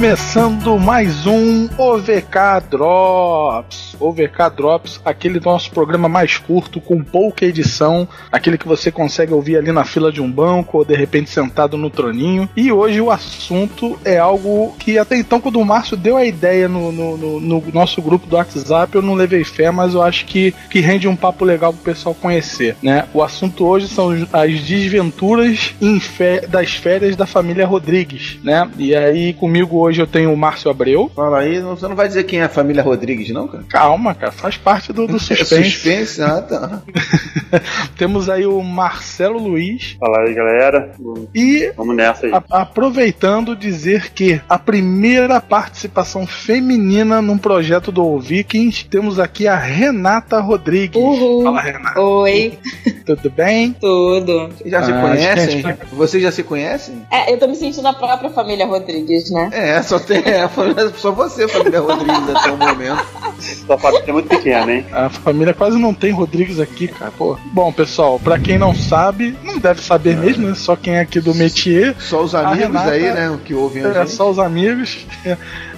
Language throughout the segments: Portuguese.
começando mais um OVK Drops. OVK Drops, aquele nosso programa mais curto, com pouca edição, aquele que você consegue ouvir ali na fila de um banco ou de repente sentado no troninho. E hoje o assunto é algo que até então, quando o Márcio deu a ideia no, no, no, no nosso grupo do WhatsApp, eu não levei fé, mas eu acho que, que rende um papo legal pro pessoal conhecer. Né? O assunto hoje são as desventuras das férias da família Rodrigues. Né? E aí comigo hoje eu tenho o Márcio Abreu. Fala aí, você não vai dizer quem é a família Rodrigues, não, cara? Calma, cara, faz parte do, do suspense. É suspense, ah, tá. Temos aí o Marcelo Luiz. Fala aí, galera. E vamos nessa aí. A, aproveitando dizer que a primeira participação feminina num projeto do Vikings, temos aqui a Renata Rodrigues. Uhul. Fala, Renata. Oi. Tudo bem? Tudo. Vocês já ah, se conhecem? Gente... Vocês já se conhecem? É, eu tô me sentindo a própria família Rodrigues, né? É, só tem é, só você, família Rodrigues, até o momento. Sua família é muito pequena, hein? A família quase não tem Rodrigues aqui, cara. Pô. Bom, pessoal, pra quem não sabe, não deve saber é. mesmo, né? Só quem é aqui do métier. Só os amigos Renata, aí, né? Que ouvem a é, gente. Só os amigos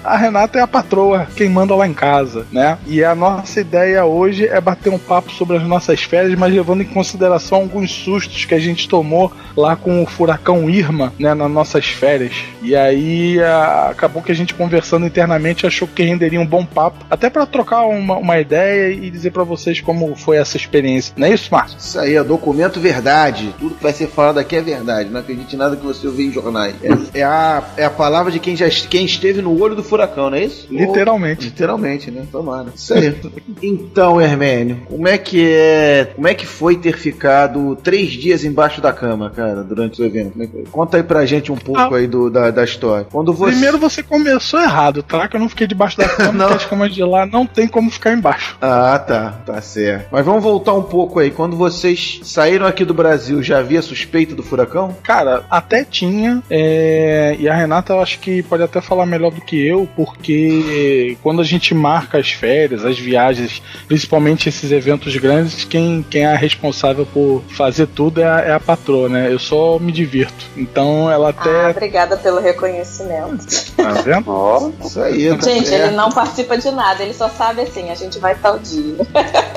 a Renata é a patroa, quem manda lá em casa, né? E a nossa ideia hoje é bater um papo sobre as nossas férias, mas levando em consideração alguns sustos que a gente tomou lá com o furacão Irma, né, nas nossas férias. E aí a, acabou que a gente conversando internamente achou que renderia um bom papo, até para trocar uma, uma ideia e dizer para vocês como foi essa experiência. Não é isso, Márcio? Isso aí, é documento verdade. Tudo que vai ser falado aqui é verdade. Não acredite em nada que você ouviu em jornais. É, é, a, é a palavra de quem já quem esteve no olho do furacão, não é isso? Literalmente. Ou, literalmente, né? Tomara. Isso aí. então, Hermênio, como é que é. Como é que foi ter ficado três dias embaixo da cama, cara, durante o evento? É Conta aí pra gente um pouco ah. aí do, da, da história. Quando você... Primeiro você começou errado, tá? Que eu não fiquei debaixo da cama, não. as camas de lá não tem como ficar embaixo. Ah, tá. Tá certo. Mas vamos voltar um pouco aí. Quando vocês saíram aqui do Brasil, já havia suspeito do furacão? Cara, até tinha. É... E a Renata, eu acho que pode até falar melhor do que eu, porque porque quando a gente marca as férias, as viagens, principalmente esses eventos grandes, quem, quem é responsável por fazer tudo é a, é a patroa, né? Eu só me divirto. Então ela até. Ah, obrigada pelo reconhecimento. Tá vendo? oh, isso aí. Tá gente, certo. ele não participa de nada, ele só sabe assim, a gente vai tal dia.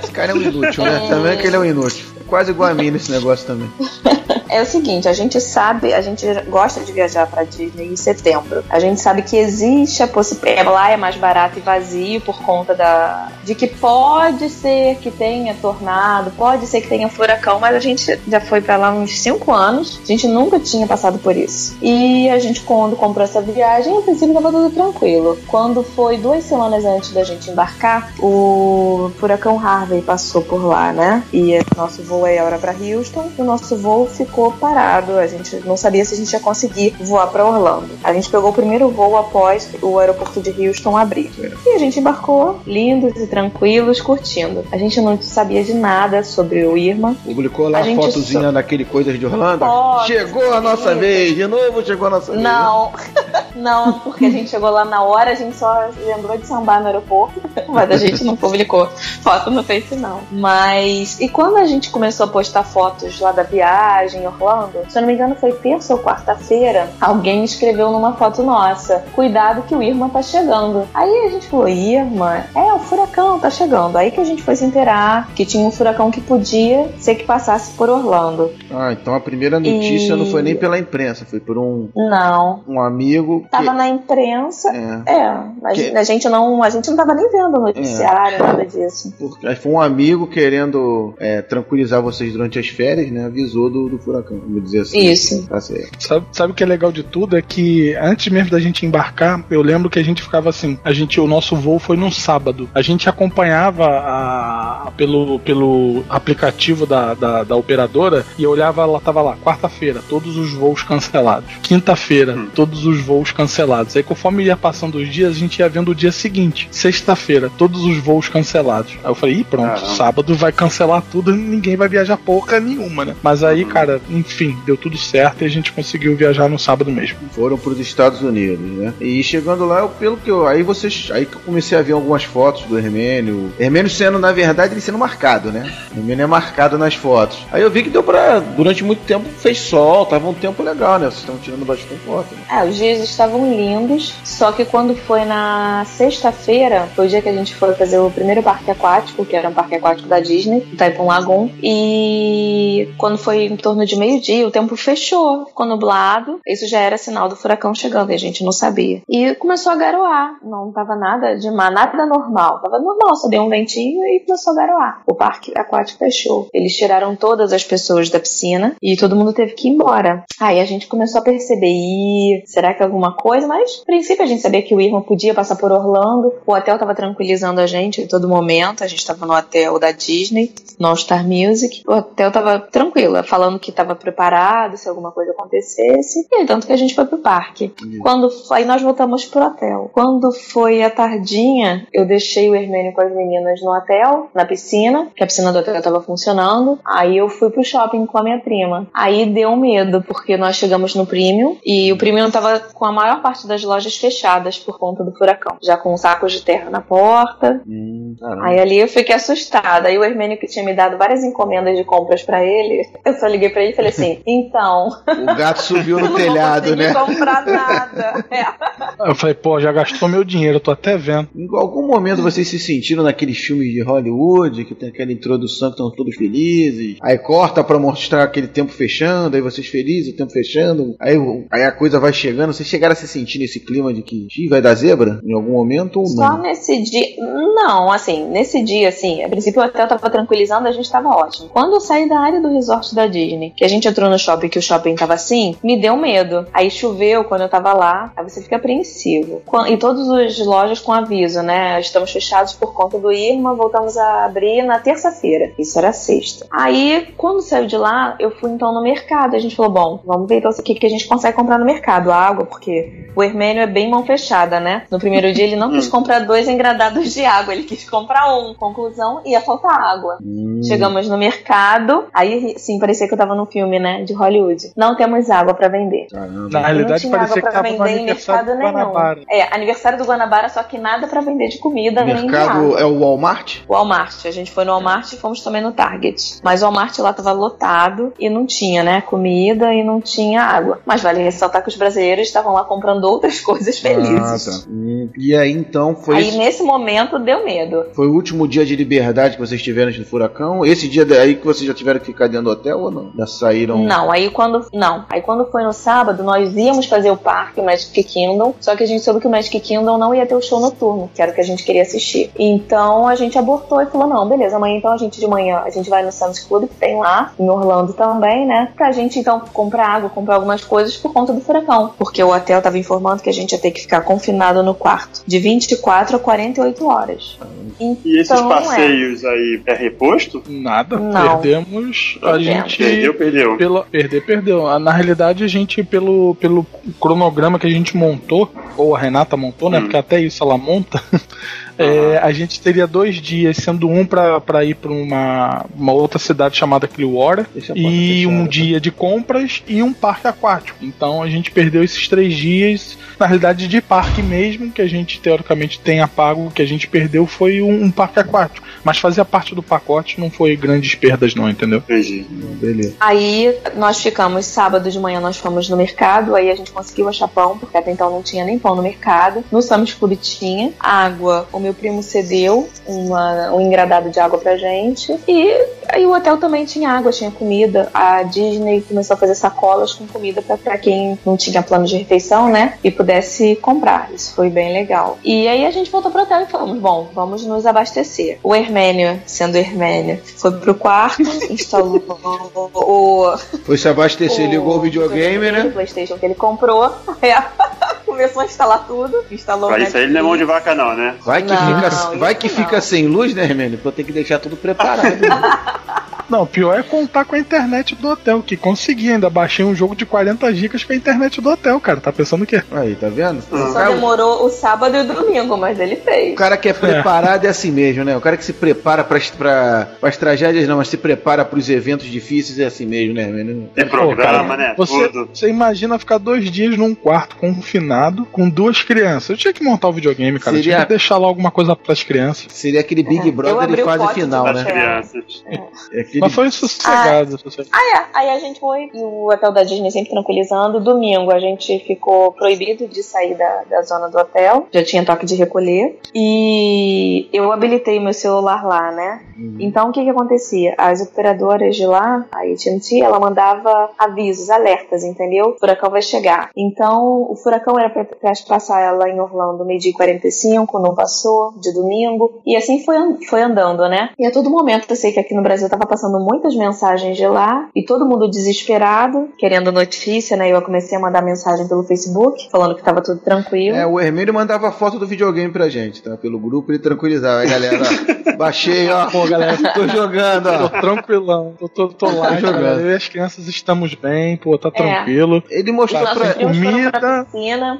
Esse cara é um inútil, né? Também é que ele é um inútil. Quase igual a mim nesse negócio também. É o seguinte, a gente sabe, a gente gosta de viajar para Disney em setembro. A gente sabe que existe a possibilidade, lá é mais barato e vazio por conta da de que pode ser que tenha tornado, pode ser que tenha furacão, mas a gente já foi para lá uns 5 anos. A gente nunca tinha passado por isso. E a gente quando comprou essa viagem, a princípio tava tudo tranquilo. Quando foi duas semanas antes da gente embarcar, o furacão Harvey passou por lá, né? E nosso voo era para Houston o nosso voo ficou parado. A gente não sabia se a gente ia conseguir voar para Orlando. A gente pegou o primeiro voo após o aeroporto de Houston abrir. E a gente embarcou, lindos e tranquilos, curtindo. A gente não sabia de nada sobre o Irma. Publicou lá a, a fotozinha so... daquele Coisas de Orlando? Foto, chegou a nossa vez! De novo chegou a nossa vez! Não, não, porque a gente chegou lá na hora, a gente só lembrou de sambar no aeroporto, mas a gente não publicou foto no Face, não. Mas, e quando a gente começou a postar fotos lá da viagem em Orlando, se eu não me engano foi terça ou quarta-feira, alguém escreveu numa foto nossa: Cuidado que o Irma tá chegando. Aí a gente falou: Irma, é o furacão tá chegando. Aí que a gente foi se inteirar que tinha um furacão que podia ser que passasse por Orlando. Ah, então a primeira notícia e... não foi nem pela imprensa, foi por um. Não. Um amigo. Que... Tava na imprensa. É. é a, que... a, gente não, a gente não tava nem vendo o noticiário, é. nada disso. Porque foi um amigo querendo é, tranquilizar vocês durante as férias, né? Avisou do, do furacão, vamos dizer assim. Isso. Tá certo. Sabe, sabe o que é legal de tudo? É que antes mesmo da gente embarcar, eu lembro que a gente ficava assim, a gente, o nosso voo foi num sábado. A gente acompanhava a, pelo, pelo aplicativo da, da, da operadora e eu olhava, ela tava lá, quarta-feira, todos os voos cancelados. Quinta-feira, hum. todos os voos cancelados. Aí conforme ia passando os dias, a gente ia vendo o dia seguinte. Sexta-feira, todos os voos cancelados. Aí eu falei, ih, pronto, sábado vai cancelar tudo, ninguém vai viajar porra nenhuma, né? Mas aí, uhum. cara, enfim, deu tudo certo e a gente conseguiu viajar no sábado mesmo. Foram para os Estados Unidos, né? E chegando lá, eu, pelo que eu. Aí vocês. Aí que eu comecei a ver algumas fotos do Hermênio. Hermênio sendo, na verdade, ele sendo marcado, né? Hermênio é marcado nas fotos. Aí eu vi que deu pra. Durante muito tempo fez sol, tava um tempo legal, né? Vocês estão tirando bastante foto. Né? É, os dias estavam lindos, só que quando foi na sexta-feira, foi o dia que a gente foi fazer o primeiro parque aquático, que era um parque aquático da Disney, o Taipum Lagoon, e quando foi em torno de meio-dia, o tempo fechou, ficou nublado, isso já era sinal do furacão chegando, e a gente não sabia. E começou a garoar, não tava nada de má, nada normal, tava normal, só deu um ventinho e começou a garoar. O parque aquático fechou. Eles tiraram todas as pessoas da piscina e todo mundo teve que ir embora. Aí a gente começou a perceber, será que é alguma coisa? Mas, a princípio, a gente sabia que o Irma podia passar por Orlando. O hotel tava tranquilizando a gente em todo momento. A gente tava no hotel da Disney, no Star Music. O hotel tava tranquilo, falando que tava preparado se alguma coisa acontecesse. E aí, tanto que a gente foi pro parque. Quando aí nós voltamos pro hotel. Quando foi a tardinha, eu deixei o Hermênio com as meninas no hotel, na piscina, que a piscina do hotel tava funcionando. Aí eu fui pro shopping com a minha prima. Aí deu medo, porque nós chegamos no Premium e o Premium tava com a maior parte das lojas fechadas por conta do furacão. Já com sacos de terra na porta. Hum. Aí ali eu fiquei assustada. Aí o Hermênio que tinha me dado várias encomendas de compras pra ele, eu só liguei pra ele falei assim: então. O gato subiu no eu telhado, não né? consegui comprar nada. É. Eu falei, pô, já gastou meu dinheiro, eu tô até vendo. Em algum momento vocês se sentiram naqueles filmes de Hollywood, que tem aquela introdução que estão todos felizes, aí corta pra mostrar aquele tempo fechando, aí vocês felizes, o tempo fechando, aí, aí a coisa vai chegando. Vocês chegaram a se sentir nesse clima de que "Ih, vai dar zebra em algum momento ou Só não? nesse dia. Não, assim, nesse dia, assim, a princípio o hotel tava tranquilizando, a gente tava ótimo. Quando eu saí da área do resort da Disney, que a gente entrou no shopping, que o shopping tava assim, me deu medo. Aí choveu quando eu tava lá, aí você fica apreensivo. E todas as lojas com aviso, né? Estamos fechados por conta do Irma, voltamos a abrir na terça-feira. Isso era sexta. Aí, quando saiu de lá, eu fui então no mercado. A gente falou, bom, vamos ver então o que, que a gente consegue comprar no mercado. Água, porque o Hermênio é bem mão fechada, né? No primeiro dia ele não quis comprar dois engradados de água, ele quis comprar um. Conclusão, ia faltar água. Hum, Chegamos no mercado, aí sim, parecia que eu tava num filme, né, de Hollywood. Não temos água pra vender. caramba. Na realidade, não tinha parecia água no vender em mercado do nenhum. Guanabara. É, aniversário do Guanabara, só que nada pra vender de comida nem de mercado é o Walmart? Walmart. A gente foi no Walmart e fomos também no Target. Mas o Walmart lá tava lotado e não tinha, né? Comida e não tinha água. Mas vale ressaltar que os brasileiros estavam lá comprando outras coisas felizes. Ah, tá. E aí então foi, Aí nesse momento deu medo. foi o último dia de liberdade que vocês tiveram antes do furacão? Esse dia daí que vocês já tiveram que ficar dentro do hotel ou não? Já saíram? Não, aí quando. Não, aí quando foi no sábado, nós íamos fazer o parque, o Magic Kingdom, só que a gente soube que o Magic Kingdom não ia ter o show noturno, que era o que a gente queria assistir. Então a gente abortou e falou: não, beleza, amanhã então a gente de manhã a gente vai no Sam's Club, que tem lá, em Orlando também, né? Pra gente então comprar água, comprar algumas coisas por conta do furacão. Porque o hotel tava informando que a gente ia ter que ficar confinado no quarto de 24 a 48 horas. E esses Então, é. passeios aí é reposto? Nada, Não. perdemos. A Perdemos. gente. Perdeu, perdeu. Pela, perder, perdeu. Ah, Na realidade, a gente, pelo, pelo cronograma que a gente montou, ou a Renata montou, né? Hum. Porque até isso ela monta. é, a gente teria dois dias, sendo um pra, pra ir pra uma, uma outra cidade chamada Clearwater, porta e fechada, um tá? dia de compras e um parque aquático. Então a gente perdeu esses três dias, na realidade, de parque mesmo, que a gente teoricamente tenha pago, o que a gente perdeu foi um, um parque aquático. Mas fazia parte do pacote, não foi grandes perdas, não, entendeu? Entendi. Beleza. Aí nós ficamos sábado de manhã, nós fomos no mercado, aí a gente conseguiu achar pão, porque até então não tinha nem pão no mercado. No Sam's Club tinha água, o meu primo cedeu uma, um engradado de água pra gente. E aí o hotel também tinha água, tinha comida. A Disney começou a fazer sacolas com comida pra, pra quem não tinha plano de refeição, né? E pudesse comprar. Isso foi bem legal. E aí a gente voltou pro hotel e falamos: bom, vamos nos abastecer. O Hermênio, sendo Hermênio, foi pro quarto, instalou o Foi se abastecer, ligou o videogame, né? O PlayStation que ele comprou. É. Começou a instalar tudo. Instalou Pra o isso aí ele não é mão de vaca, não, né? Vai que, Não, fica, isso vai que não. fica sem luz, né, Hermênio? Pra eu ter que deixar tudo preparado. Não, pior é contar com a internet do hotel, que consegui, ainda baixei um jogo de 40 gigas com a internet do hotel, cara. Tá pensando o quê? Aí, tá vendo? O Só cara, demorou o sábado e o domingo, mas ele o fez. cara que é preparado é assim mesmo, né? O cara que se prepara pras, pra, pras tragédias, não, mas se prepara pros eventos difíceis é assim mesmo, né? Tem Pô, programa, cara, né? Você, Tudo. você imagina ficar dois dias num quarto confinado com duas crianças. Eu tinha que montar o videogame, cara. Eu Seria- tinha que deixar lá alguma coisa pras crianças. Seria aquele Big É, eu Brother de o fase final, né? crianças. É aquele Mas foi sossegado. sossegado. Ah, é. Aí a gente foi e o hotel da Disney sempre tranquilizando. Domingo a gente ficou proibido de sair da, da zona do hotel. Já tinha toque de recolher. E eu habilitei meu celular lá, né? Então o que que acontecia? As operadoras de lá, a AT&T, ela mandava avisos, alertas, entendeu? O furacão vai chegar. Então o furacão era pra, pra passar lá em Orlando meio-dia e 45, não passou, de domingo. E assim foi, foi andando, né? E a todo momento eu sei que aqui no Brasil tava passando muitas mensagens de lá e todo mundo desesperado, querendo notícia, né? Eu comecei a mandar mensagem pelo Facebook, falando que tava tudo tranquilo. É, o Hermínio mandava foto do videogame pra gente, tá? Pelo grupo ele tranquilizava. Aí, galera, baixei, ó. Pô, galera, Tô jogando, tô ó. tranquilão, tô, tô, tô lá, jogando. Eu e as crianças estamos bem, pô, tá É. tranquilo. Ele mostrou pra. Comida. pra.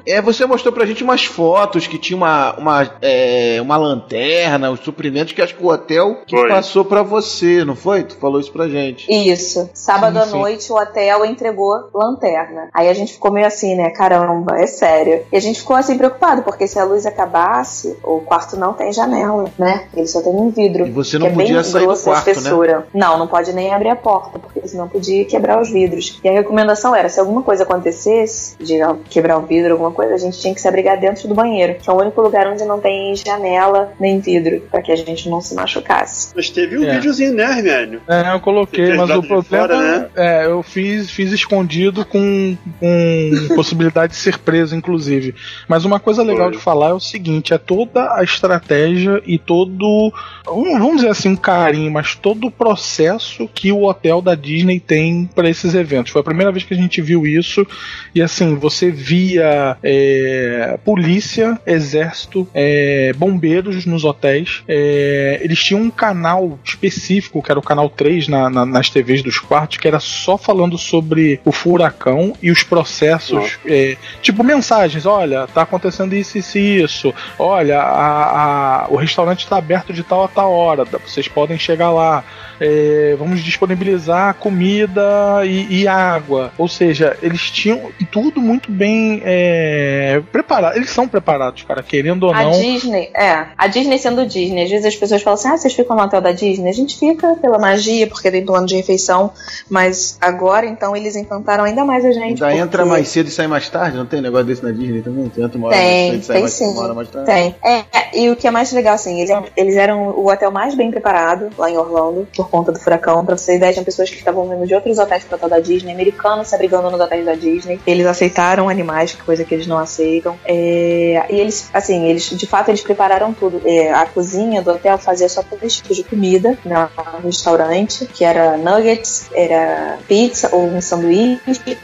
É, você mostrou pra gente umas fotos que tinha uma, uma, é, uma lanterna, os suprimentos que acho que o hotel que Foi. passou pra você, não foi? Tu falou isso pra gente. Isso. Sábado Sim, à sim. noite o hotel entregou lanterna. Aí a gente ficou meio assim, né? Caramba, é sério. E a gente ficou assim preocupado, porque se a luz acabasse, o quarto não tem janela, né? Ele só tem um vidro. E você que não é bem podia sair do grosso a quarto, né? espessura. Não, não pode nem abrir a porta, porque senão podia quebrar os vidros. E a recomendação era, se alguma coisa acontecesse, de quebrar o vidro, alguma coisa, a gente tinha que se abrigar dentro do banheiro, que é o único lugar onde não tem janela nem vidro, para que a gente não se machucasse. Mas teve um É. videozinho, né, Hermínio? É, eu coloquei, mas o de problema fora, né? é, eu fiz, fiz escondido com, com possibilidade de ser preso, inclusive. Mas uma coisa legal Foi. de falar é o seguinte: é toda a estratégia e todo, vamos dizer assim, um carinho, mas todo o processo que o hotel da Disney tem para esses eventos. Foi a primeira vez que a gente viu isso e assim você via é, polícia, exército, é, bombeiros nos hotéis. É, eles tinham um canal específico, que era o canal 3 na- na- nas TVs dos quartos, que era só falando sobre o furacão e os processos, é, tipo mensagens, olha, tá acontecendo isso, isso e isso. Olha, a- a- o restaurante está aberto de tal a tal hora, vocês podem chegar lá. É, vamos disponibilizar comida e, e água. Ou seja, eles tinham tudo muito bem é, preparado. Eles são preparados, cara, querendo ou A não. Disney, é. A Disney sendo Disney. Às vezes as pessoas falam assim: ah, vocês ficam no hotel da Disney? A gente fica pela magia, porque tem plano de refeição. Mas agora, então, eles encantaram ainda mais a gente. Ainda entra porque- mais cedo e sai mais tarde? Não tem negócio desse na Disney também? Tu entra uma hora mais Tem, cedo e sai tem mais, sim. uma hora mais tarde? Tem. É, é, e o que é mais legal, assim, eles, eles eram o hotel mais bem preparado lá em Orlando, por conta do furacão. Pra você ter ideia, tinha pessoas que estavam vindo de outros hotéis pro hotel da Disney, americanos se abrigando nos hotéis da Disney. Eles aceitaram animais, que coisa que eles não aceitam. É, e eles, assim, eles, de fato, eles prepararam tudo. É, a cozinha do hotel fazia só três tipos de comida, né, um restaurante, que era nuggets, era pizza ou um sanduíche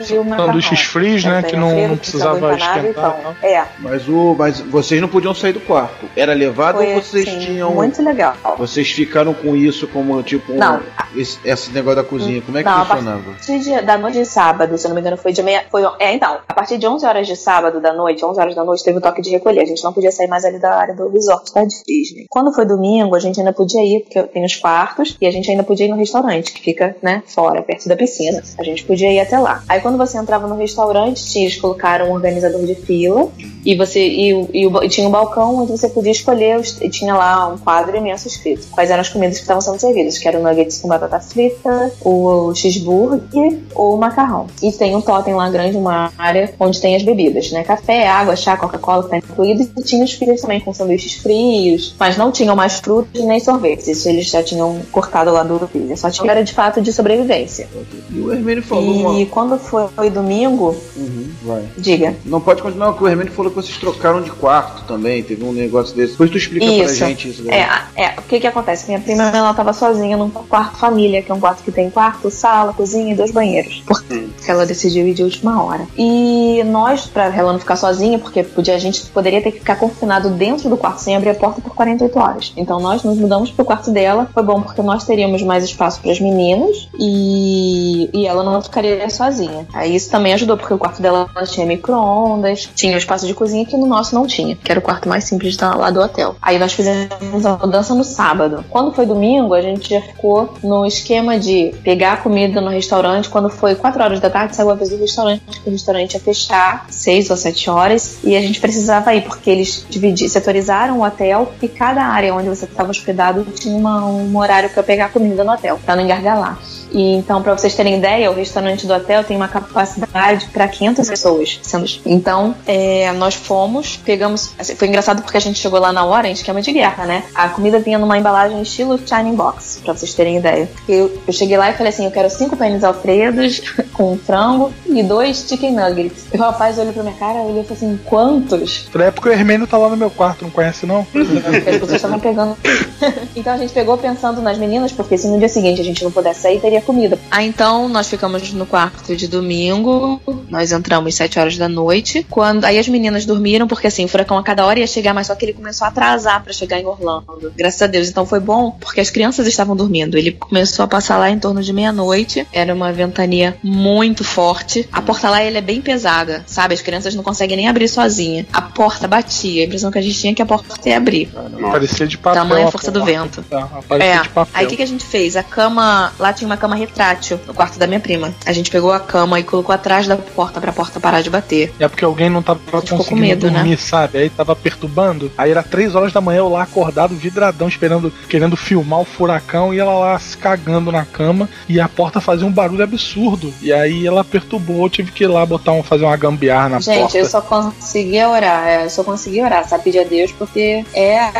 e uma Sanduíches frios, né? Que não, não precisava esquentar. Então, não. é, Mas, o, mas vocês não podiam sair do quarto. Era levado foi ou vocês assim, tinham. muito legal. Vocês ficaram com isso como tipo. um- Não. esse, esse negócio da cozinha. Como é que Não, funcionava? A partir de- da noite de sábado, se eu não me engano, foi de meia. Foi, é, então, a partir de 11 horas de sábado da noite, 11 horas da noite, teve o toque de recolher. A gente não podia sair mais ali da área do resort da Disney. Quando foi domingo, a gente ainda podia ir, porque tem os quartos, e a gente ainda podia ir no restaurante, que fica, né, fora, perto da piscina. A gente podia ir até lá. Aí quando você entrava no restaurante, eles colocaram um organizador de fila, e você e, e e tinha um balcão onde você podia escolher, os- e tinha lá um quadro imenso escrito quais eram as comidas que estavam sendo servidas, que era o nuggets com batata frita, o cheeseburger ou o macarrão. E tem um totem lá grande, uma área onde tem as bebidas, né? Café, água, chá, Coca-Cola que tá incluído, e tinha os frios também com sanduíches frios, mas não tinham mais frutas nem sorvetes, isso eles já tinham cortado lá do só tinha era de fato de sobrevivência. E o Hermínio falou. E Uma... quando foi, foi domingo, Uhum, vai. diga. Não pode continuar, porque o Hermínio falou que vocês trocaram de quarto também. Teve um negócio desse. Depois tu explica pra Isso. gente isso daí. É, é, o que que acontece? Minha prima, ela tava sozinha num quarto família, que é um quarto que tem quarto, sala, cozinha e dois banheiros. Porque ela decidiu ir de última hora. E nós, pra ela não ficar sozinha, porque podia, a gente poderia ter que ficar confinado dentro do quarto sem abrir a porta por 48 horas. Então nós nos mudamos pro quarto dela. Foi bom porque nós teríamos mais espaço para as meninas e, e ela não ficaria sozinha. Aí isso também ajudou, porque o quarto dela tinha micro-ondas, tinha o espaço de cozinha que no nosso não tinha, que era o quarto mais simples lá do hotel. Aí nós fizemos a mudança no sábado. Quando foi domingo, a gente já ficou no esquema de pegar a comida no restaurante. Quando foi 4 horas da tarde, saiu a vez do restaurante, que o restaurante ia fechar 6 ou 7 horas e a gente precisava ir, porque eles dividiram, setorizaram o hotel e cada área onde você estava hospedado tinha uma, um horário para pegar comida no hotel, pra não engargalar. E então, para vocês terem ideia, o restaurante do hotel tem uma capacidade para 500 pessoas. Então, é, nós fomos, pegamos. Assim, foi engraçado porque a gente chegou lá na hora em esquema de guerra, né? A comida vinha numa embalagem estilo Shining Box, para vocês terem ideia. Eu, eu cheguei lá e falei assim: eu quero cinco pães alfredos com frango e dois chicken nuggets. E o rapaz olhou pra minha cara e falou assim: quantos? Na época o Hermênio tá lá no meu quarto, não conhece não? As pessoas estavam pegando. então a gente pegou pensando nas meninas, porque se no dia seguinte a gente não pudesse sair, teria comida. Aí então nós ficamos no quarto de domingo, nós entramos às 7 horas da noite. Quando aí as meninas dormiram, porque assim, o furacão a cada hora ia chegar, mas só que ele começou a atrasar para chegar em Orlando. Graças a Deus. Então foi bom, porque as crianças estavam dormindo. Ele começou a passar lá em torno de meia-noite. Era uma ventania muito forte. A porta lá ele é bem pesada, sabe? As crianças não conseguem nem abrir sozinha. A porta batia. A impressão que a gente tinha é que a porta ia abrir. Parecia de papel. Tamanha força do vento. Tá, É. Aí o que, que a gente fez? A cama. Lá tinha uma cama retrátil no quarto da minha prima. A gente pegou a cama e colocou atrás da porta pra porta parar de bater. É porque alguém não tava ficou com conseguindo medo, né? dormir, sabe? Aí tava perturbando. Aí era três horas da manhã, eu lá acordado, vidradão, esperando, querendo filmar o furacão, e ela lá se cagando na cama, e a porta fazia um barulho absurdo. E aí ela perturbou, eu tive que ir lá botar um, fazer uma gambiarra na Gente, porta. eu só conseguia orar. Eu só conseguia orar, sabe? Pedir a Deus, porque é,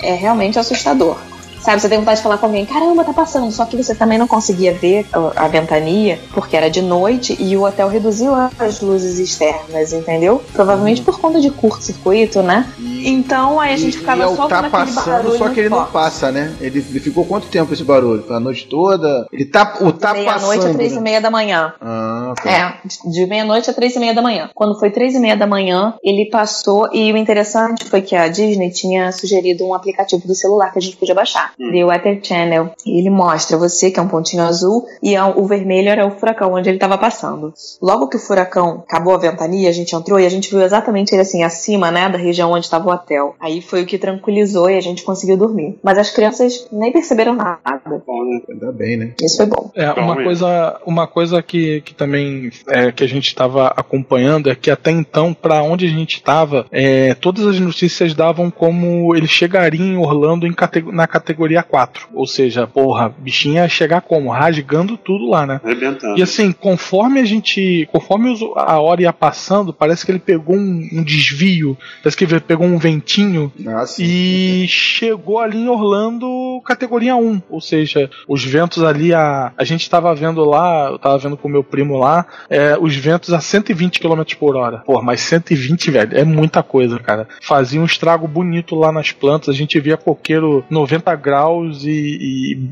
é realmente assustador. Sabe, você tem vontade de falar com alguém, caramba, tá passando. Só que você também não conseguia ver a a ventania, porque era de noite e o hotel reduziu as luzes externas, entendeu? Provavelmente por conta de curto-circuito, né? Então aí a gente E- ficava e é o só tá com passando, barulho só que ele não passa, né? Ele, ele ficou quanto tempo esse barulho? A noite toda? Ele tá, o tá Meia-noite a passando. três e né? meia da manhã. Ah, tá. É, de- de meia-noite a três e meia da manhã. Quando foi três e meia da manhã, ele passou e o interessante foi que a Disney tinha sugerido um aplicativo do celular que a gente podia baixar, The Weather Channel. E ele mostra você que é um pontinho azul e a- o vermelho era o furacão onde ele estava passando. Logo que o furacão acabou a ventania, a gente entrou e a gente viu exatamente ele assim acima, né, da região onde estava o hotel. Aí foi o que tranquilizou e a gente conseguiu dormir. Mas as crianças nem perceberam nada. Bom, né? Ainda bem, né? Isso foi bom. É, uma coisa, uma coisa que, que também é, que a gente estava acompanhando é que até então, para onde a gente estava, é, todas as notícias davam como ele chegaria em Orlando em categ- na categoria 4. Ou seja, porra, bichinho ia chegar como? Rasgando tudo lá, né? Arrebentando. E assim, conforme a gente. Conforme a hora ia passando, parece que ele pegou um, um desvio, parece que ele pegou um ventinho Ah, e chegou ali em Orlando categoria 1, ou seja, os ventos ali a a gente estava vendo lá, eu tava vendo com o meu primo lá, é, os ventos a 120 km por hora. Pô, mas 120, velho, é muita coisa, cara. Fazia um estrago bonito lá nas plantas, a gente via coqueiro 90 graus e, e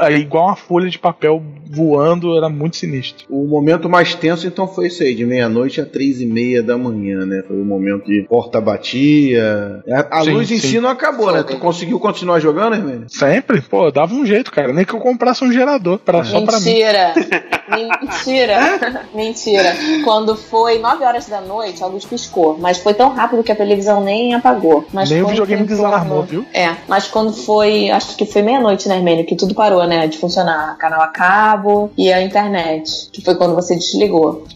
é igual uma folha de papel voando, era muito sinistro. O momento mais tenso, então, foi esse aí, de meia-noite a três e meia da manhã, né? Foi o momento que porta batia. A, a Sim, luz em sim. si não acabou, né? Tu conseguiu continuar jogando, Hermênio? Sempre, pô, dava um jeito, cara. Nem que eu comprasse um gerador pra, só pra mim. Mentira! Mentira! Mentira! Quando foi 9 horas da noite, a luz piscou. Mas foi tão rápido que a televisão nem apagou. Mas Nem o videogame desarmou, viu? É, mas quando foi, acho que foi meia-noite, né, Hermênio? Que tudo parou, né? De funcionar. Canal a cabo e a internet. Que foi quando você desligou.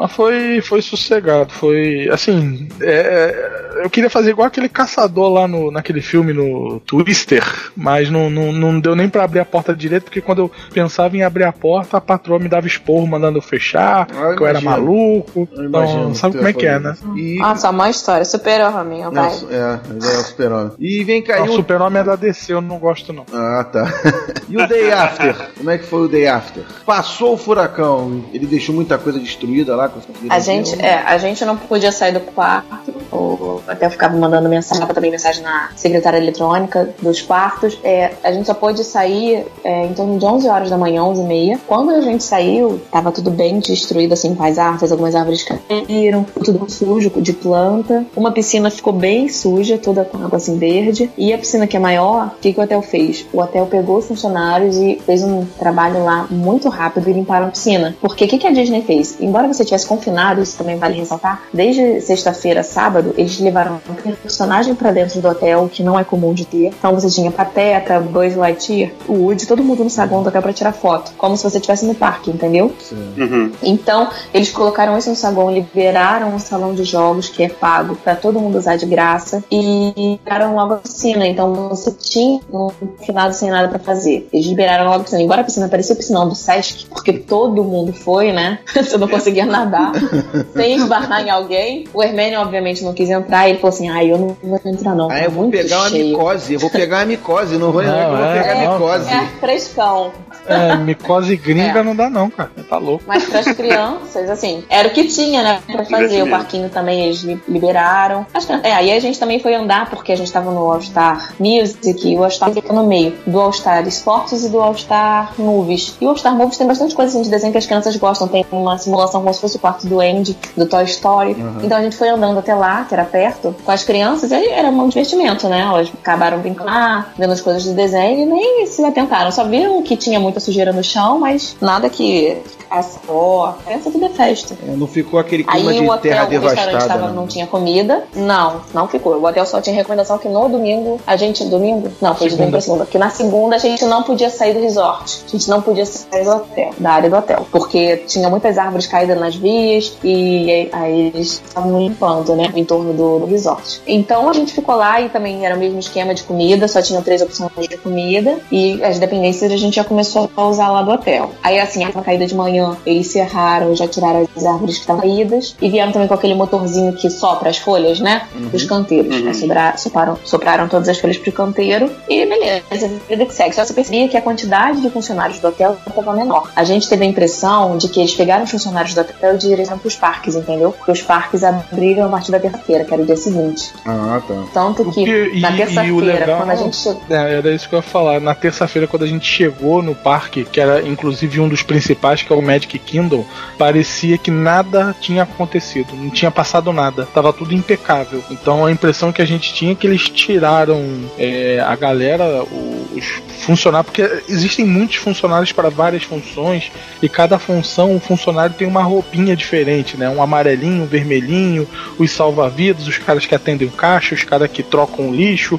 Mas foi, foi sossegado, foi assim. é, eu queria fazer igual aquele caçador lá no, naquele filme no Twister, mas não, não, não deu nem pra abrir a porta direito, porque quando eu pensava em abrir a porta, a patroa me dava esporro mandando eu fechar, Ah, eu que eu era maluco. Eu Então, imagino sabe como é que é, né? E... Nossa, a maior história. Vai. Nossa, é, é o super-homem. E vem cá, e O o... super-homem é da DC, eu não gosto não. Ah, tá. e o Day After? Como é que foi o Day After? Passou o furacão, ele deixou muita coisa destruída lá. A gente, é, a gente não podia sair do quarto O hotel ficava mandando mensagem, também mensagem na secretária eletrônica dos quartos. É, a gente só pôde sair é, em torno de 11 horas da manhã, 11 e meia. Quando a gente saiu, tava tudo bem destruído, assim, com as árvores, algumas árvores caíram, tudo sujo de planta. Uma piscina ficou bem suja, toda com água assim verde. E a piscina que é maior, o que, que o hotel fez? O hotel pegou os funcionários e fez um trabalho lá muito rápido e limparam a piscina. Porque o que, que a Disney fez? Embora você tivesse confinado, isso também vale ressaltar, desde sexta-feira, sábado, eles levaram um personagem para dentro do hotel, que não é comum de ter. Então você tinha Pateta, Buzz Lightyear, o Woody, todo mundo no saguão do hotel para tirar foto. Como se você estivesse no parque, entendeu? Uhum. Então, eles colocaram isso no saguão, liberaram um salão de jogos que é pago para todo mundo usar de graça e liberaram logo a piscina. Então, você tinha um finado sem nada para fazer. Eles liberaram logo a piscina. Embora a piscina parecia a piscina do Sesc, porque todo mundo foi, né? Você não conseguia nadar sem esbarrar em alguém. O Hermênio, obviamente, não quis entrar. Ele falou assim: ah, eu não vou entrar, não. Ah, tá eu vou muito pegar uma cheio." micose, eu vou pegar uma micose, não vou, Não, eu vou é, pegar não, micose. É, frescão. É, micose gringa É. não dá, não, cara. Tá louco. Mas para as crianças, assim, era o que tinha, né, pra fazer. O parquinho também eles li- liberaram. As crianças- é, aí a gente também foi andar, porque a gente tava no All Star Music e o All Star fica no meio do All Star Esportes e do All Star Movies. E o All Star Movies tem bastante coisa assim, de desenho que as crianças gostam. Tem uma simulação como se fosse o quarto do Andy, do Toy Story. Então a gente foi andando até lá, que era perto, com as crianças, e era um divertimento, né? Elas acabaram brincando lá, vendo as coisas do desenho e nem se atentaram. Só viram que tinha muita sujeira no chão, mas nada que ó, criança tudo é festa. É, Não ficou aquele Aí clima o de hotel, terra devastada. né? não tinha comida. Não, não ficou. O hotel só tinha recomendação que no domingo, a gente, domingo? Não, foi de domingo pra segunda. Que na segunda a gente não podia sair do resort. A gente não podia sair do hotel, da área do hotel. Porque tinha muitas árvores caídas nas vias e aí eles estavam limpando, né, em torno do, do resort. Então a gente ficou lá e também era o mesmo esquema de comida, só tinha três opções de comida e as dependências a gente já começou a usar lá do hotel. Aí assim, a caída de manhã, eles serraram, já tiraram as árvores que estavam caídas e vieram também com aquele motorzinho que sopra as folhas, né, dos canteiros. Uhum. Sobra- sopraram, sopraram todas as folhas pro canteiro e beleza, vida que segue. Só você percebia que a quantidade de funcionários do hotel estava menor. A gente teve a impressão de que eles pegaram os funcionários do hotel e dirigiram pros parques, entendeu? Porque os parques abriram a partir da terça-feira, que era o dia seguinte. Ah, tá. Tanto que Porque- e- na terça-feira, quando a gente chegou. É, era isso que eu ia falar. Na terça-feira, quando a gente chegou no parque, que era inclusive um dos principais, que é o Magic Kingdom, parecia que nada tinha acontecido, não tinha passado nada, tava tudo impecável. Então a impressão que a gente tinha é que eles tiraram é, a galera, o- os funcionários, porque existem muitos funcionários para várias funções e cada função o funcionário tem uma roupinha diferente, né? Um amarelinho, um vermelhinho, os salva-vidas, os caras que atendem o caixa, os caras que trocam o lixo.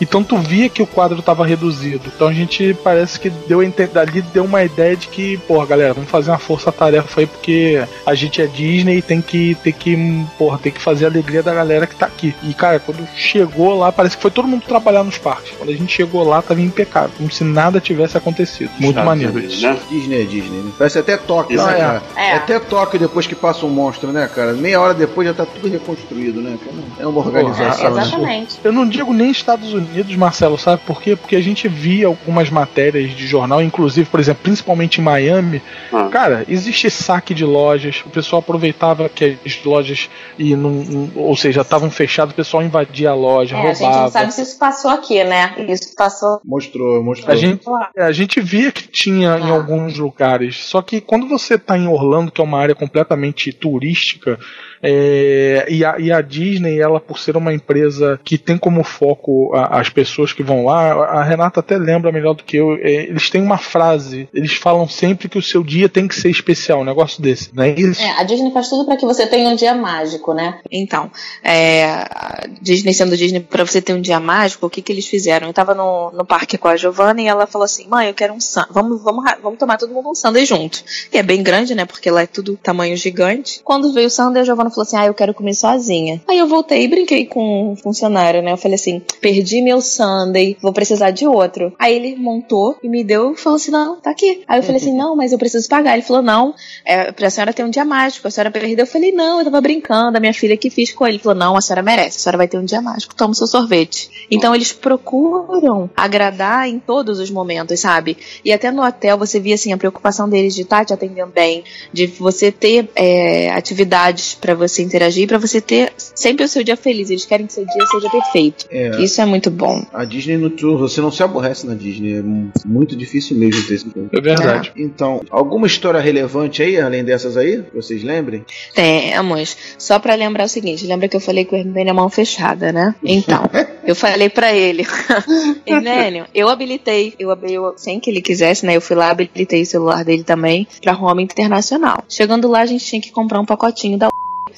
Então tu via que o quadro estava reduzido. Então a gente parece que deu dali deu uma ideia de que, porra, galera, vamos fazer uma força-tarefa aí porque a gente é Disney e tem que tem que, porra, tem que fazer a alegria da galera que tá aqui. E cara, quando chegou lá, parece que foi todo mundo trabalhar nos parques. Quando a gente chegou lá, tava impecável, como se nada tivesse acontecido. Muito Estados maneiro Unidos, isso. Né? Disney é Disney, né? Parece até Tóquio, Isso né, é. cara? É. Até Tóquio depois que passa um monstro, né, cara? Meia hora depois já tá tudo reconstruído, né? É uma organização. né? Exatamente. Eu não digo nem Estados Unidos, Marcelo, sabe por quê? Porque a gente via algumas matérias de jornal, inclusive, por exemplo, principalmente em Miami. Ah. Cara, existe saque de lojas, o pessoal aproveitava que as lojas e não, ou seja, estavam fechadas, o pessoal invadia a loja, É, a gente não roubava. sabe se isso passou aqui, né? Isso passou Mostrou, mostrou. A gente, é, a gente via que tinha em Ah. alguns lugares, só que quando você tá em Orlando, que é uma área completamente turística, é, e, a, e a Disney, ela por ser uma empresa que tem como foco a- as pessoas que vão lá, a Renata até lembra melhor do que eu, é, eles têm uma frase, eles falam sempre que o seu dia tem que ser especial, um negócio desse, não é isso? É, a Disney faz tudo pra que você tenha um dia mágico, né? Então, é, a Disney sendo Disney, pra você ter um dia mágico, o que que eles fizeram? Eu tava no, no parque com a Giovanna e ela falou assim: mãe, eu quero um san vamos, vamos, vamos tomar todo mundo um sundae junto. E é bem grande, né? Porque lá é tudo tamanho gigante. Quando veio o sundae, a Giovanna falou assim: ah, eu quero comer sozinha. Aí eu voltei e brinquei com um funcionário, né? Eu falei assim: perdi meu sundae, vou precisar de outro. Aí ele montou e me deu e falou assim: não, tá aqui. Aí eu falei assim: não, mas eu preciso pagar. Ele falou: não, é, pra senhora ter um dia mágico. A senhora perdeu. Eu falei, não, eu tava brincando, a minha filha que fiz com ele. Ele falou, não, a senhora merece, a senhora vai ter um dia mágico, toma o seu sorvete. Então eles procuram agradar em todos os momentos, sabe? E até no hotel você via assim a preocupação deles de estar te atendendo bem, de você ter é, atividades para você interagir, pra você ter sempre o seu dia feliz. Eles querem que seu dia seja perfeito. É. Isso é muito bom. A Disney não, tu- você não se aborrece na Disney, é mu- muito difícil mesmo ter esse É verdade. Então, alguma história relevante aí, além dessas aí, que vocês lembrem? Temos. Só pra lembrar o seguinte, lembra que eu falei que o Hermênio é mão fechada, né? Então, eu falei pra ele, Hermênio, eu habilitei, eu, eu, sem que ele quisesse, né? Eu fui lá, habilitei o celular dele também pra Roma Internacional. Chegando lá, a gente tinha que comprar um pacotinho da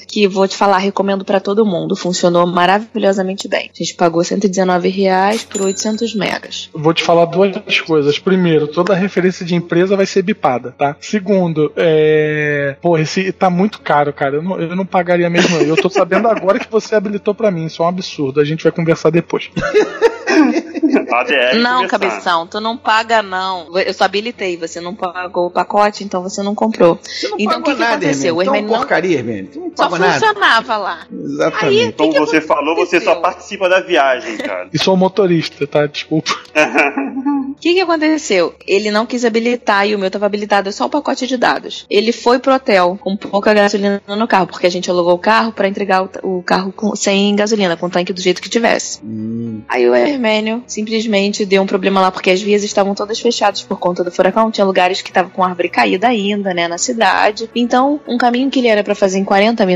que vou te falar, recomendo pra todo mundo. Funcionou maravilhosamente bem. A gente pagou 119 reais por 800 megas. Vou te falar duas coisas. Primeiro, toda referência de empresa vai ser bipada, tá? Segundo, é. Pô, esse tá muito caro, cara. Eu não, eu não pagaria mesmo. Eu tô sabendo agora que você habilitou pra mim. Isso é um absurdo. A gente vai conversar depois. ADR não, conversar. cabeção, tu não paga não. Eu só habilitei, você não pagou o pacote, então você não comprou. Você não Então, o que que nada, aconteceu? O. Então, Hermênio não- porcaria, Hermênio. Tu não Só nada. funcionava lá. Exatamente. Aí- Como que você falou, você só participa da viagem, cara. E sou motorista, tá? Desculpa. O que, que aconteceu? Ele não quis habilitar e o meu tava habilitado só o pacote de dados. Ele foi pro hotel com pouca gasolina no carro, porque a gente alugou o carro pra entregar o, o carro com- sem gasolina, com o tanque do jeito que tivesse. Hum, Aí o Hermênio simplesmente deu um problema lá, porque as vias estavam todas fechadas por conta do furacão. Tinha lugares que estavam com árvore caída ainda, né, na cidade. Então, um caminho que ele era pra fazer em 40 minutos,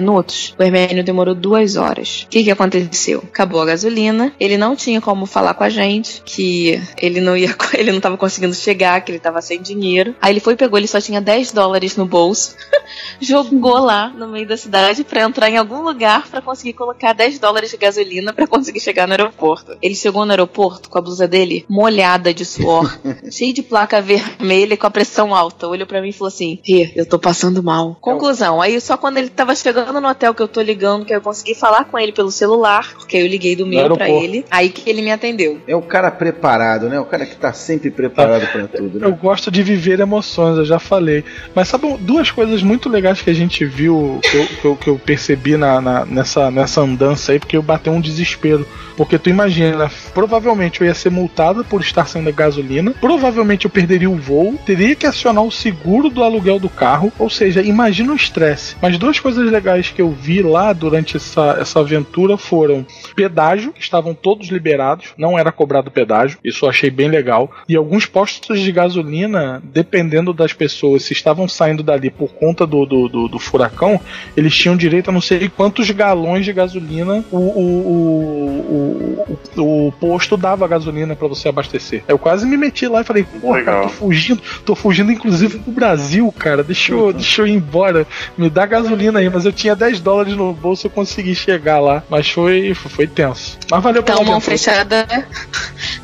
o Hermênio demorou duas horas. O que que aconteceu? Acabou a gasolina, ele não tinha como falar com a gente, que ele não ia, ele não tava conseguindo chegar, que ele tava sem dinheiro. Aí ele foi e pegou, ele só tinha 10 dólares no bolso, jogou lá no meio da cidade pra entrar em algum lugar pra conseguir colocar 10 dólares de gasolina pra conseguir chegar no aeroporto. Ele chegou no aeroporto com a blusa dele molhada de suor, cheio de placa vermelha e com a pressão alta. Olhou pra mim e falou assim: Rê, eu tô passando mal. Conclusão, aí só quando ele tava chegando no hotel que eu tô ligando, que eu consegui falar com ele pelo celular, porque aí eu liguei do meu pra aeroporto. ele, aí que ele me atendeu. É o cara preparado, né? O cara que tá sempre preparado pra tudo. Eu Né? gosto de viver emoções, eu já falei. Mas sabe duas coisas muito legais que a gente viu, que eu, que eu, que eu percebi na, na- nessa, nessa andança aí, porque eu bateu um desespero. Porque tu imagina, provavelmente eu ia ser multado por estar sendo gasolina, provavelmente eu perderia o voo, teria que acionar o seguro do aluguel do carro, ou seja, imagina o estresse. Mas duas coisas legais que eu vi lá durante essa, essa aventura foram pedágio, que estavam todos liberados, não era cobrado pedágio, isso eu achei bem legal. E alguns postos de gasolina, dependendo das pessoas, se estavam saindo dali por conta do, do, do, do furacão, eles tinham direito a não sei quantos galões de gasolina. O, o, o, o, o posto dava gasolina pra você abastecer. Eu quase me meti lá e falei, porra, cara, tô fugindo, tô fugindo inclusive pro Brasil, cara, deixa eu, deixa eu ir embora, me dá gasolina aí, mas eu tinha 10 dólares no bolso, eu consegui chegar lá, mas foi, foi tenso. Mas valeu pela Tão mão fechada.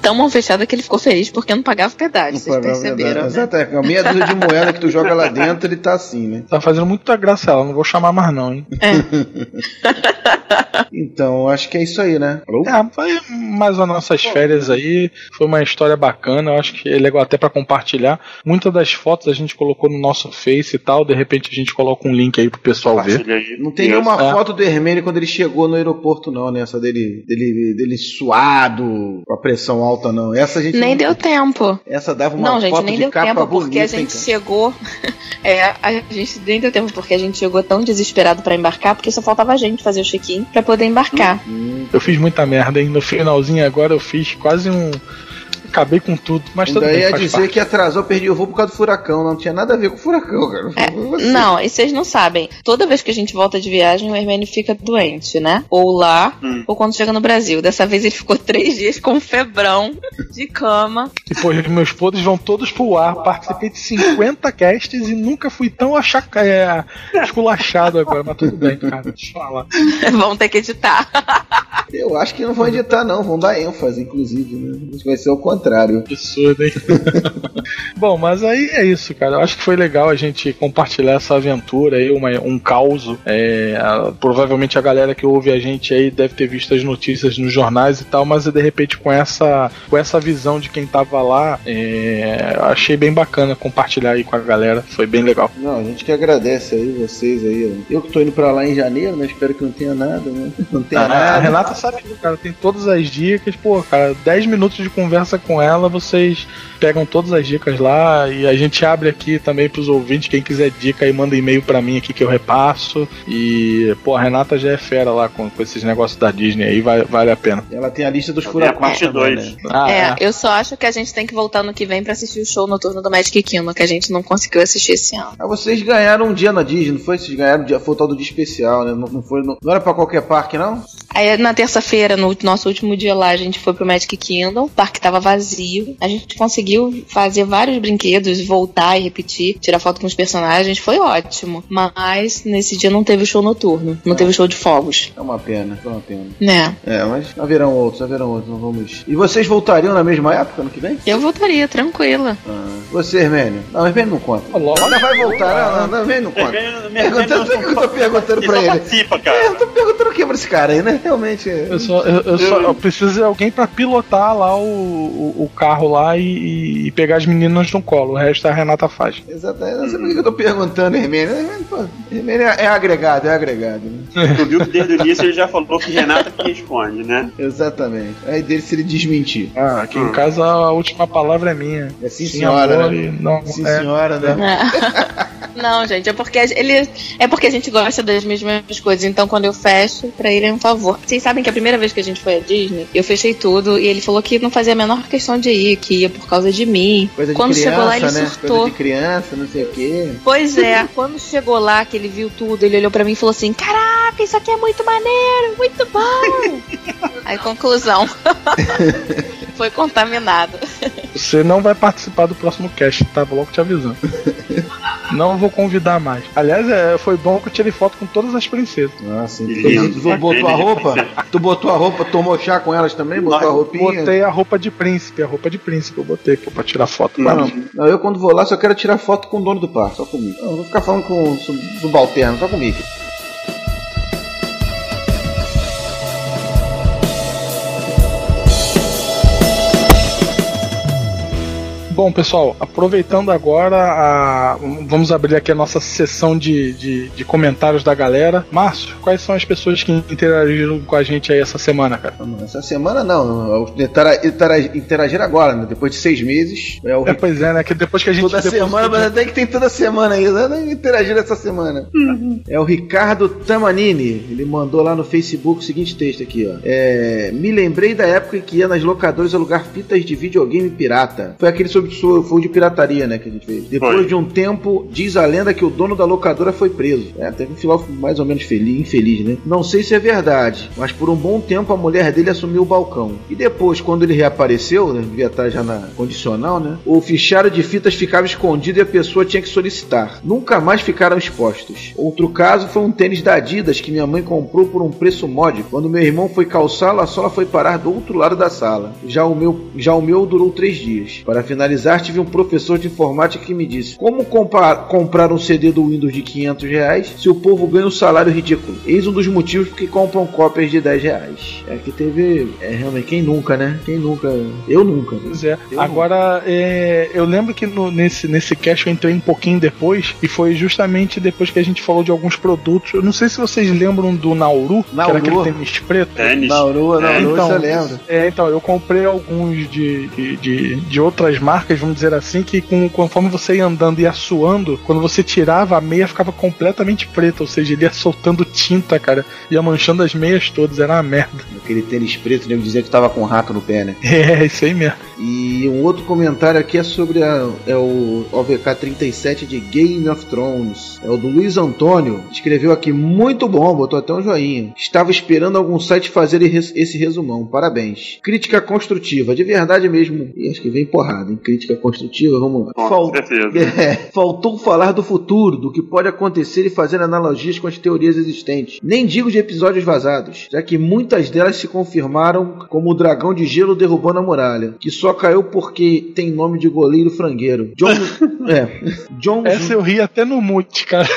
Tão mão fechada que ele ficou feliz porque não pagava pedágio, Não vocês perceberam, né? Exato, é. A meia dúzia de moeda que tu joga lá dentro, ele tá assim, né? Tá fazendo muita graça ela, não vou chamar mais não, hein? Então, acho que é isso aí, né? Alô? É, foi mais as nossas férias aí. Foi uma história bacana. Eu acho que é legal até pra compartilhar. Muitas das fotos a gente colocou no nosso Face e tal. De repente a gente coloca um link aí pro pessoal ver. Aí. Não tem nenhuma É. foto do Hermênio quando ele chegou no aeroporto, não, né? Essa dele, dele, dele suado, com a pressão alta, não. Essa a gente Nem não- deu tempo. Essa dava uma não, gente, foto nem de deu capa tempo bonita, porque a gente cara? chegou. é, a gente nem deu tempo porque a gente chegou tão desesperado pra embarcar porque só faltava a gente fazer o check-in pra poder embarcar. Hum, Eu fiz muita merda, hein? No finalzinho agora eu fiz quase um. Acabei com tudo, mas tudo Ainda bem. ia faz dizer parte. que atrasou, perdi o voo por causa do furacão. Não tinha nada a ver com o furacão, cara. É. Não, e vocês não sabem. Toda vez que a gente volta de viagem, o Hermênio fica doente, né? Ou lá, Hum. ou quando chega no Brasil. Dessa vez ele ficou três dias com febrão de cama. E, pô, meus podres vão todos pro ar. Participei de 50 casts e nunca fui tão achaca... é, esculachado agora, mas tudo bem, cara. Deixa eu falar. Vão ter que editar. Eu acho que não vão editar, não. Vão dar ênfase, inclusive, né? Vai ser o contrário. Absurdo, hein? Bom, mas aí é isso, cara. Eu acho que foi legal a gente compartilhar essa aventura aí, uma, um caos. É, a- provavelmente a galera que ouve a gente aí deve ter visto as notícias nos jornais e tal, mas de repente com essa, com essa visão de quem tava lá, é, achei bem bacana compartilhar aí com a galera. Foi bem legal. Não, a gente que agradece aí, vocês aí. Eu que tô indo pra lá em janeiro, né? Espero que não tenha nada, né? Não tenha A, a nada. Renata sabe, cara, tem todas as dicas. Pô, cara, 10 minutos de conversa com com ela, vocês pegam todas as dicas lá e a gente abre aqui também pros ouvintes. Quem quiser dica aí, manda e-mail para mim aqui que eu repasso. E, pô, a Renata já é fera lá com, com esses negócios da Disney aí, vale, vale a pena. Ela tem a lista dos Tem a furacões. parte também, 2. né? Ah, é, eu só acho que a gente tem que voltar no que vem pra assistir o show noturno do Magic Kingdom, que a gente não conseguiu assistir esse ano. Ah, vocês ganharam um dia na Disney, não foi? Vocês ganharam um dia, foi o tal do dia especial, né? Não, não foi, não, não era pra qualquer parque, não? Aí na terça-feira, no nosso último dia lá, a gente foi pro Magic Kingdom, o parque tava vazio. A gente conseguiu fazer vários brinquedos, voltar e repetir, tirar foto com os personagens, foi ótimo. Mas nesse dia não teve o show noturno, não teve o show de fogos, É uma pena, é uma pena. né? É, mas haverão outros, haverão outros, não vamos. E vocês voltariam na mesma época, ano que vem? Eu voltaria, tranquila. Ah, você, Hermênio? Não, Hermênio não conta. Logo. Não vai voltar, não, não, Hermênio não conta. Perguntando, o que eu tô perguntando pra ele? participa, É, eu tô perguntando o que pra esse cara aí, né? Realmente. é- Eu, só, eu, eu só eu preciso de alguém pra pilotar lá o, o, o carro lá e, e pegar as meninas no colo. O resto a Renata faz. Exatamente. Não sei por que eu tô perguntando, Hermênio. Hermênio, é, é agregado, é agregado. Né? Tu viu que desde o início ele já falou que Renata que responde, né? Exatamente. Aí dele se ele desmentir. Ah, aqui em casa a última palavra é minha. É sim, senhora, amor né? não, Sim, é. senhora, né? Não, gente, é porque a- ele é porque a gente gosta das mesmas coisas. Então, quando eu fecho, pra ele é um favor. Vocês sabem que a primeira vez que a gente foi à Disney, eu fechei tudo e ele falou que não fazia a menor questão de ir, que ia por causa de mim. Coisa de quando criança, chegou lá, ele né? surtou. Coisa de criança, não sei o quê. Pois é, quando chegou lá, que ele viu tudo, ele olhou pra mim e falou assim: Caraca, isso aqui é muito maneiro, muito bom. Aí, conclusão. Foi contaminado. Você não vai participar do próximo cast, tá? Vou logo te avisando. Não vou convidar mais. Aliás, é, foi bom que eu tirei foto com todas as princesas. Nossa, Lindo. tu botou a roupa? Tu botou a roupa, tomou chá com elas também? Botou a roupinha? Botei a roupa de príncipe, a roupa de príncipe eu botei pô, pra tirar foto. Não, Mas não, eu quando vou lá só quero tirar foto com o dono do parque, só comigo. Não, vou ficar falando com o sub- subalterno, só comigo. Bom, pessoal, aproveitando agora, a- vamos abrir aqui a nossa sessão de, de, de comentários da galera. Márcio, quais são as pessoas que interagiram com a gente aí essa semana, cara? Essa semana não, intera- intera- interagir agora, né? Depois de seis meses. É o É, pois é, né? Que depois que a gente. Toda semana, mas até que tem toda semana aí, né? interagir essa semana. É o Ricardo Tamanini, ele mandou lá no Facebook o seguinte texto aqui, ó. É, me lembrei da época em que ia nas locadoras alugar fitas de videogame pirata. Foi aquele sobre foi o de pirataria, né, que a gente fez. Depois Foi. de um tempo, diz a lenda que o dono da locadora foi preso. É, teve um final mais ou menos feliz, infeliz, né? Não sei se é verdade, mas por um bom tempo a mulher dele assumiu o balcão. E depois, quando ele reapareceu, né, devia estar já na condicional, né? O fichário de fitas ficava escondido e a pessoa tinha que solicitar. Nunca mais ficaram expostos. Outro caso foi um tênis da Adidas que minha mãe comprou por um preço módico. Quando meu irmão foi calçá-lo, a sola foi parar do outro lado da sala. Já o meu, já o meu durou três dias. Para finalizar, tive um professor de informática que me disse: Como comprar um CD do Windows de 500 reais se o povo ganha um salário ridículo? Eis um dos motivos porque compram cópias de 10 reais. É que teve. É realmente, quem nunca, né? Quem nunca? Eu nunca. Pois é. Eu Agora, é, eu lembro que no- nesse, nesse cast eu entrei um pouquinho depois, e foi justamente depois que a gente falou de alguns produtos. Eu não sei se vocês lembram do Nauru, que Nauru. era aquele tênis preto. Tênis. Nauru, Nauru, então, você lembra? É, então, eu comprei alguns de, de, de, de outras marcas, vamos dizer assim, que com, conforme você ia andando e ia suando, quando você tirava, a meia ficava completamente preta, ou seja, ele ia soltando tinta, cara, ia manchando as meias todas, era uma merda. Aquele tênis preto, nego dizia que tava com um rato no pé, né? É, isso aí mesmo. E um outro comentário aqui é sobre a, é o OVK 37 de Game of Thrones. É o do Luiz Antônio. Escreveu aqui, muito bom, botou até um joinha. Estava esperando algum site fazer esse resumão. Parabéns. Crítica construtiva, de verdade mesmo. E acho que vem porrada, hein? Crítica construtiva, vamos lá. Com Fal- certeza. é, faltou falar do futuro, do que pode acontecer e fazer analogias com as teorias existentes. Nem digo de episódios vazados, já que muitas delas se confirmaram, como o dragão de gelo derrubando a muralha, que só caiu porque tem nome de goleiro frangueiro. John. é. John. Essa eu ri até no mute, cara.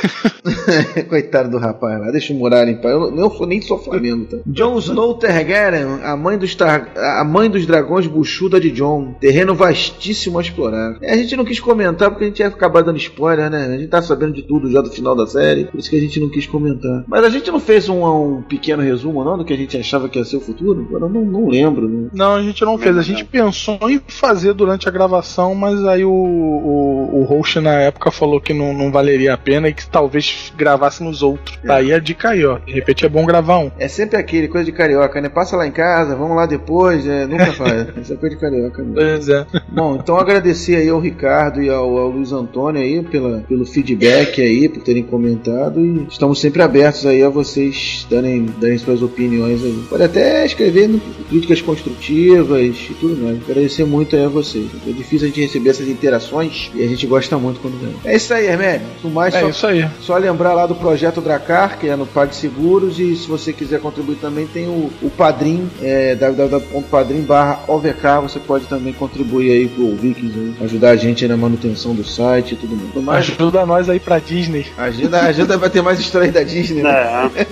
Coitado do rapaz lá, deixa o Muralha em paz. Eu, eu nem sou Flamengo, tá? Jon Snow Targaryen, a mãe dos, tar, a mãe dos dragões buchuda de Jon. Terreno vastíssimo mal explorado. É, a gente não quis comentar porque a gente ia acabar dando spoiler, né? A gente tá sabendo de tudo já do final da série, por isso que a gente não quis comentar. Mas a gente não fez um, um pequeno resumo, não, do que a gente achava que ia ser o futuro? Eu não, não lembro. Né? Não, a gente não fez. A gente pensou em fazer durante a gravação, mas aí o, o, o host na época falou que não, não valeria a pena e que talvez gravasse nos outros. É. Daí a dica aí, ó. De repente é bom gravar um. É sempre aquele, coisa de carioca, né? Passa lá em casa, vamos lá depois, é, nunca faz. Isso é coisa de carioca mesmo. Pois é. Bom, então agradecer aí ao Ricardo e ao, ao Luiz Antônio aí pela, pelo feedback aí, por terem comentado e estamos sempre abertos aí a vocês darem, darem suas opiniões aí. Pode até escrever críticas construtivas e tudo mais. Agradecer muito aí a vocês. É difícil a gente receber essas interações e a gente gosta muito quando vem. É isso aí, Hermélio. No mais, É só, isso aí. só lembrar lá do projeto Dracar, que é no PagSeguros, e se você quiser contribuir também, tem o, o Padrim, é, www.padrim OVK, você pode também contribuir aí pro Vikings, aí, ajudar a gente aí na manutenção do site e tudo mais. Ajuda nós aí pra Disney. Ajuda, ajuda vai ter mais histórias da Disney, né? É,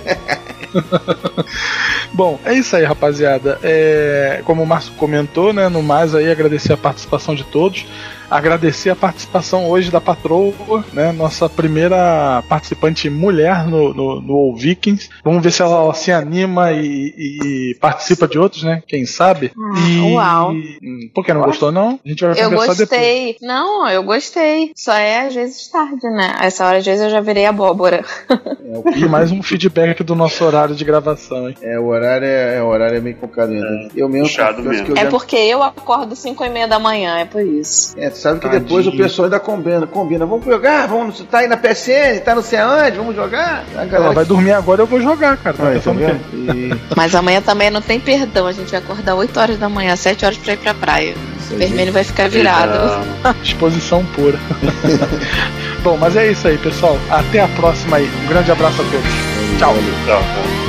Bom, é isso aí, rapaziada. É, como o Márcio comentou, né? No mais aí, agradecer a participação de todos. Agradecer a participação hoje da patroa, né? Nossa primeira participante mulher no, no, no Vikings. Vamos ver se ela se anima e, e participa de outros, né? Quem sabe? Ah, e... uau. Hum, Por que não gostou, não? A gente vai Eu conversar depois. gostei. Não, eu gostei. Só é às vezes tarde, né? Essa hora, às vezes, eu já virei abóbora. E mais um feedback do nosso horário de gravação, hein? É, o horário é, é, o horário é meio complicado ainda. eu mesmo puxado mesmo. que eu É já- porque eu acordo 5 e meia da manhã, é por isso. É, sabe que Tadinho. depois o pessoal ainda combina, combina. Vamos jogar, vamos, tá aí na PSN, tá não sei aonde, vamos jogar. A Ela galera vai dormir agora, eu vou jogar, cara. Tá Aí, tá vendo? E- Mas amanhã também não tem perdão. A gente vai acordar 8 horas da manhã, 7 horas pra ir pra praia. Isso O vermelho vai ficar virado. Exposição pura. Bom, mas é isso aí, pessoal. Até a próxima aí. Um grande abraço a todos. Tchau. Tchau, tchau.